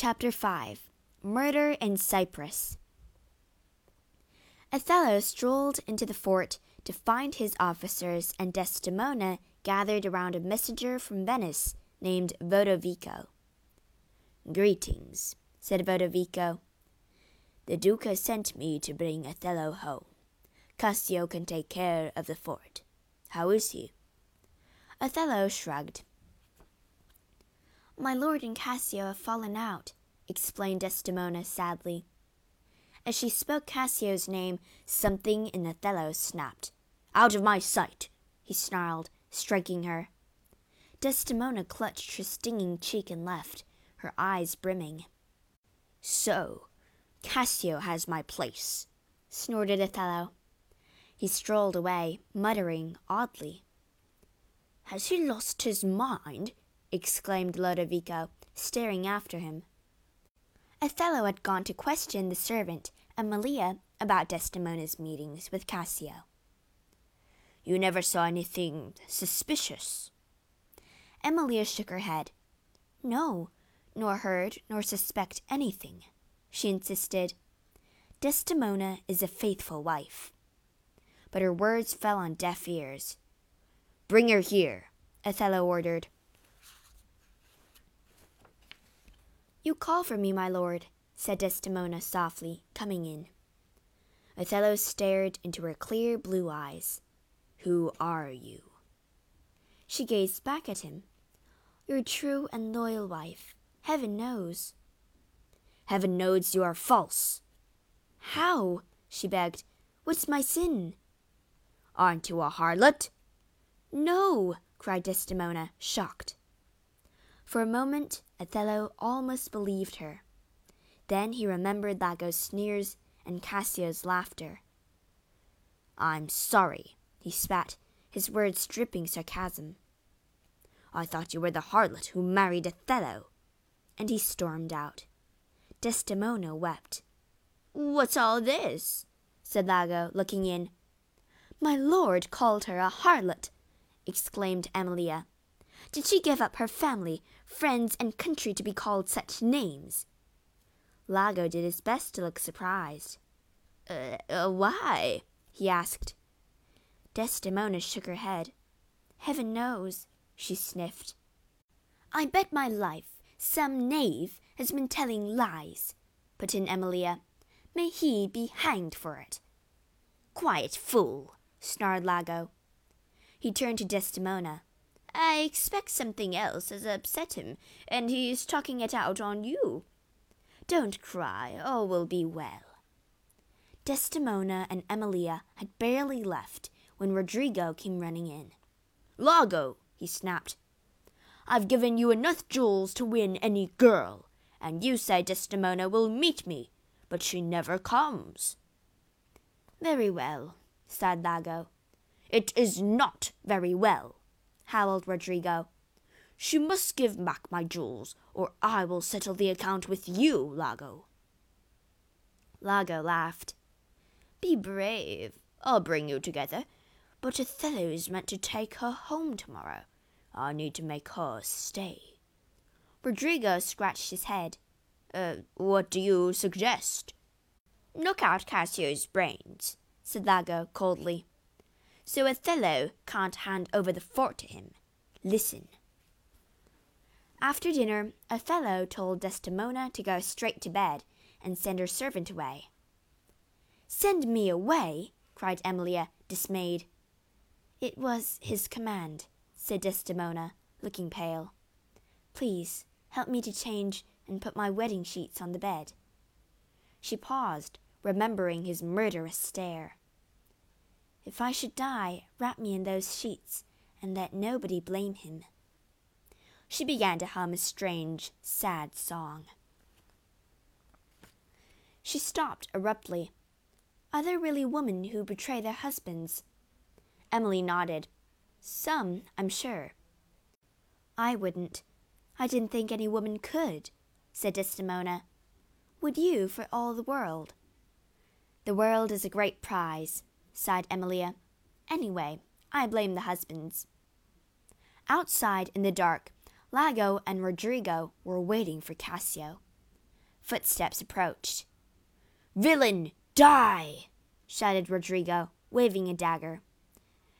Chapter 5 Murder in Cyprus Othello strolled into the fort to find his officers and Desdemona gathered around a messenger from Venice named Lodovico. Greetings, said Lodovico. The Duke has sent me to bring Othello home. Cassio can take care of the fort. How is he? Othello shrugged. My lord and Cassio have fallen out, explained Desdemona sadly. As she spoke Cassio's name, something in Othello snapped. Out of my sight, he snarled, striking her. Desdemona clutched her stinging cheek and left, her eyes brimming. So, Cassio has my place, snorted Othello. He strolled away, muttering oddly. Has he lost his mind? Exclaimed Lodovico, staring after him. Othello had gone to question the servant, Emilia, about Desdemona's meetings with Cassio. You never saw anything suspicious? Emilia shook her head. No, nor heard nor suspect anything, she insisted. Desdemona is a faithful wife. But her words fell on deaf ears. Bring her here, Othello ordered. You call for me, my lord, said Desdemona softly, coming in. Othello stared into her clear blue eyes. Who are you? She gazed back at him. Your true and loyal wife. Heaven knows. Heaven knows you are false. How? she begged. What's my sin? Aren't you a harlot? No, cried Desdemona, shocked. For a moment, Othello almost believed her. Then he remembered Iago's sneers and Cassio's laughter. I'm sorry, he spat, his words dripping sarcasm. I thought you were the harlot who married Othello. And he stormed out. Desdemona wept. What's all this? said Iago, looking in. My lord called her a harlot, exclaimed Emilia. Did she give up her family, friends, and country to be called such names? Iago did his best to look surprised. Uh, uh, why? he asked. Desdemona shook her head. Heaven knows, she sniffed. I bet my life some knave has been telling lies, put in Emilia. May he be hanged for it. Quiet fool, snarled Iago. He turned to Desdemona. I expect something else has upset him, and he is talking it out on you. Don't cry, all will be well. Desdemona and Emilia had barely left when Rodrigo came running in. Iago, he snapped. I've given you enough jewels to win any girl, and you say Desdemona will meet me, but she never comes. Very well, sighed Iago. It is not very well, howled Rodrigo. She must give back my jewels, or I will settle the account with you, Iago. Iago laughed. Be brave. I'll bring you together. But Othello is meant to take her home tomorrow. I need to make her stay. Rodrigo scratched his head. Uh, what do you suggest? Knock out Cassio's brains, said Iago coldly so Othello can't hand over the fort to him. Listen. After dinner, Othello told Desdemona to go straight to bed and send her servant away. Send me away? cried Emilia, dismayed. It was his command, said Desdemona, looking pale. Please help me to change and put my wedding sheets on the bed. She paused, remembering his murderous stare. If I should die, wrap me in those sheets, and let nobody blame him. She began to hum a strange, sad song. She stopped abruptly. Are there really women who betray their husbands? Emily nodded. Some, I'm sure. I wouldn't. I didn't think any woman could, said Desdemona. Would you for all the world? The world is a great prize, sighed Emilia. Anyway, I blame the husbands. Outside in the dark, Iago and Roderigo were waiting for Cassio. Footsteps approached. Villain, die! shouted Roderigo, waving a dagger.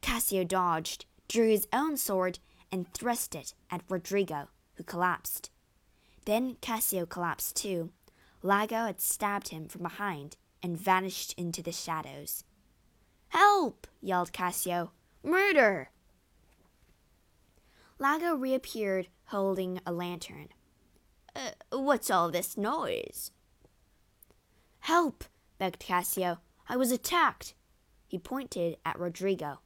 Cassio dodged, drew his own sword, and thrust it at Roderigo, who collapsed. Then Cassio collapsed too. Iago had stabbed him from behind and vanished into the shadows. Help! yelled Cassio. Murder! Iago reappeared holding a lantern. Uh, what's all this noise? Help! begged Cassio. I was attacked. He pointed at Rodrigo.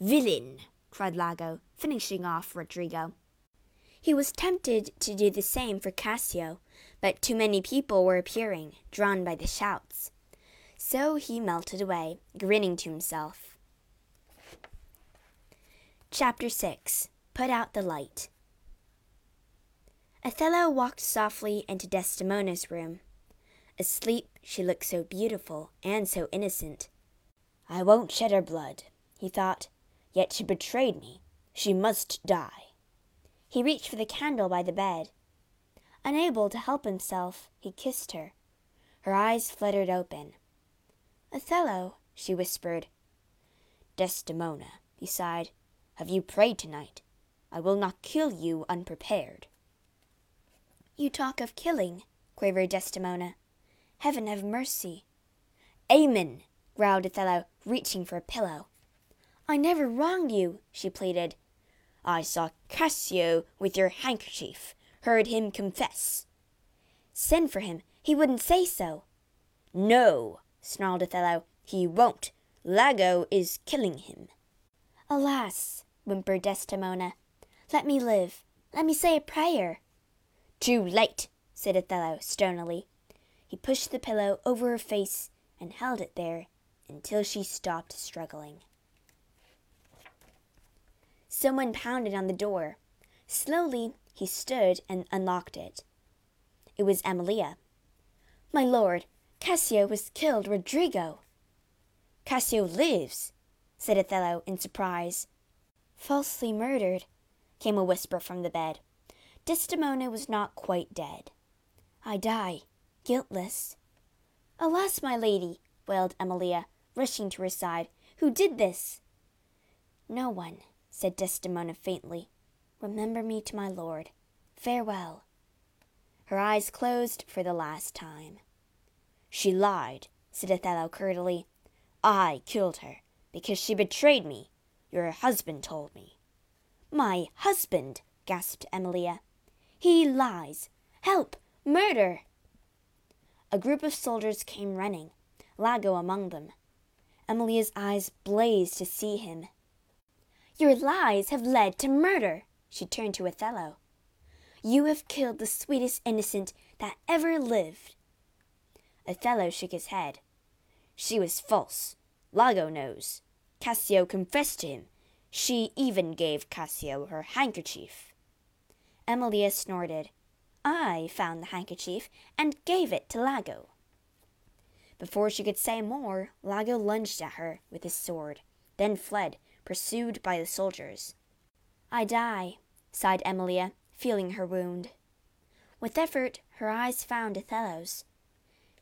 Villain! cried Iago, finishing off Rodrigo. He was tempted to do the same for Cassio, but too many people were appearing, drawn by the shouts. So he melted away, grinning to himself. Chapter 6 Put Out the Light Othello walked softly into Desdemona's room. Asleep, she looked so beautiful and so innocent. I won't shed her blood, he thought, yet she betrayed me. She must die. He reached for the candle by the bed. Unable to help himself, he kissed her. Her eyes fluttered open. Othello, she whispered. Desdemona, he sighed, have you prayed tonight? I will not kill you unprepared. You talk of killing, quavered Desdemona. Heaven have mercy. Amen, growled Othello, reaching for a pillow. I never wronged you, she pleaded. I saw Cassio with your handkerchief, heard him confess. Send for him. He wouldn't say so. No, snarled Othello. He won't. Iago is killing him. Alas, whimpered Desdemona. Let me live. Let me say a prayer. Too late, said Othello stonily. He pushed the pillow over her face and held it there until she stopped struggling. Someone pounded on the door. Slowly he stood and unlocked it. It was Emilia. My lord, Cassio has killed Rodrigo. Cassio lives, said Othello in surprise. Falsely murdered, came a whisper from the bed. Desdemona was not quite dead. I die, guiltless. Alas, my lady, wailed Emilia, rushing to her side. Who did this? No one, said Desdemona faintly. Remember me to my lord. Farewell. Her eyes closed for the last time. She lied, said Othello curtly. I killed her, because she betrayed me. Your husband told me. My husband, gasped Emilia. He lies. Help! Murder! A group of soldiers came running, Iago among them. Emilia's eyes blazed to see him. Your lies have led to murder. She turned to Othello. You have killed the sweetest innocent that ever lived. Othello shook his head. She was false. Iago knows. Cassio confessed to him. She even gave Cassio her handkerchief. Emilia snorted. I found the handkerchief and gave it to Iago. Before she could say more, Iago lunged at her with his sword, then fled, pursued by the soldiers. I die, sighed Emilia, feeling her wound. With effort, her eyes found Othello's.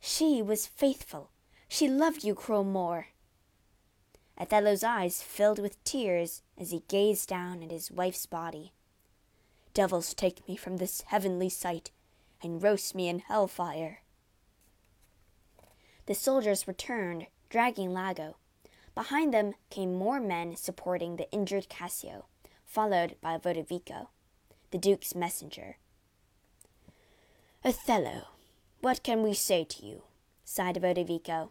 She was faithful. She loved you, cruel Moor. Othello's eyes filled with tears as he gazed down at his wife's body. Devils take me from this heavenly sight and roast me in hell fire. The soldiers returned, dragging Iago. Behind them came more men supporting the injured Cassio, followed by Lodovico, the duke's messenger. Othello, what can we say to you? sighed Lodovico.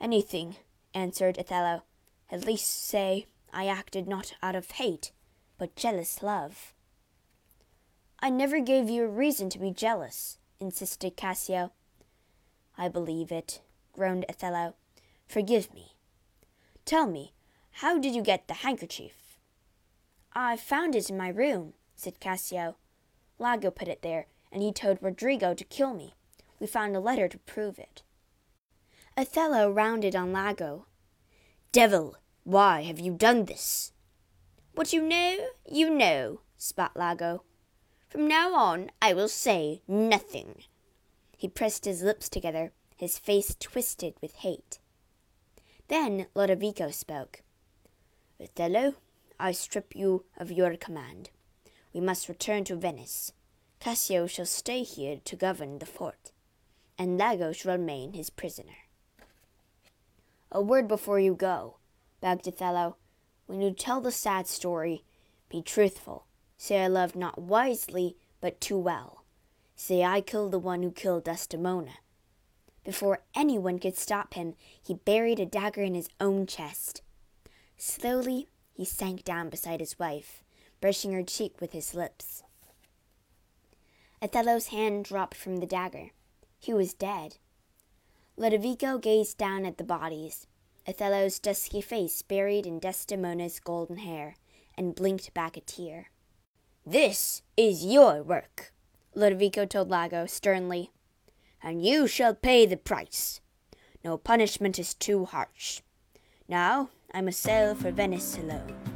Anything, answered Othello. At least say I acted not out of hate, but jealous love. I never gave you a reason to be jealous, insisted Cassio. I believe it, groaned Othello. Forgive me. Tell me, how did you get the handkerchief? I found it in my room, said Cassio. Iago put it there, and he told Rodrigo to kill me. We found a letter to prove it. Othello rounded on Iago. Devil, why have you done this? What you know, you know, spat Iago. From now on, I will say nothing. He pressed his lips together, his face twisted with hate. Then Lodovico spoke. Othello, I strip you of your command. We must return to Venice. Cassio shall stay here to govern the fort, and Iago shall remain his prisoner. A word before you go, begged Othello. When you tell the sad story, be truthful. Say I loved not wisely, but too well. Say I killed the one who killed Desdemona. Before anyone could stop him, he buried a dagger in his own chest. Slowly, he sank down beside his wife, brushing her cheek with his lips. Othello's hand dropped from the dagger. He was dead. Lodovico gazed down at the bodies, Othello's dusky face buried in Desdemona's golden hair, and blinked back a tear. This is your work, Lodovico told Iago sternly, and you shall pay the price. No punishment is too harsh. Now I must sail for Venice alone.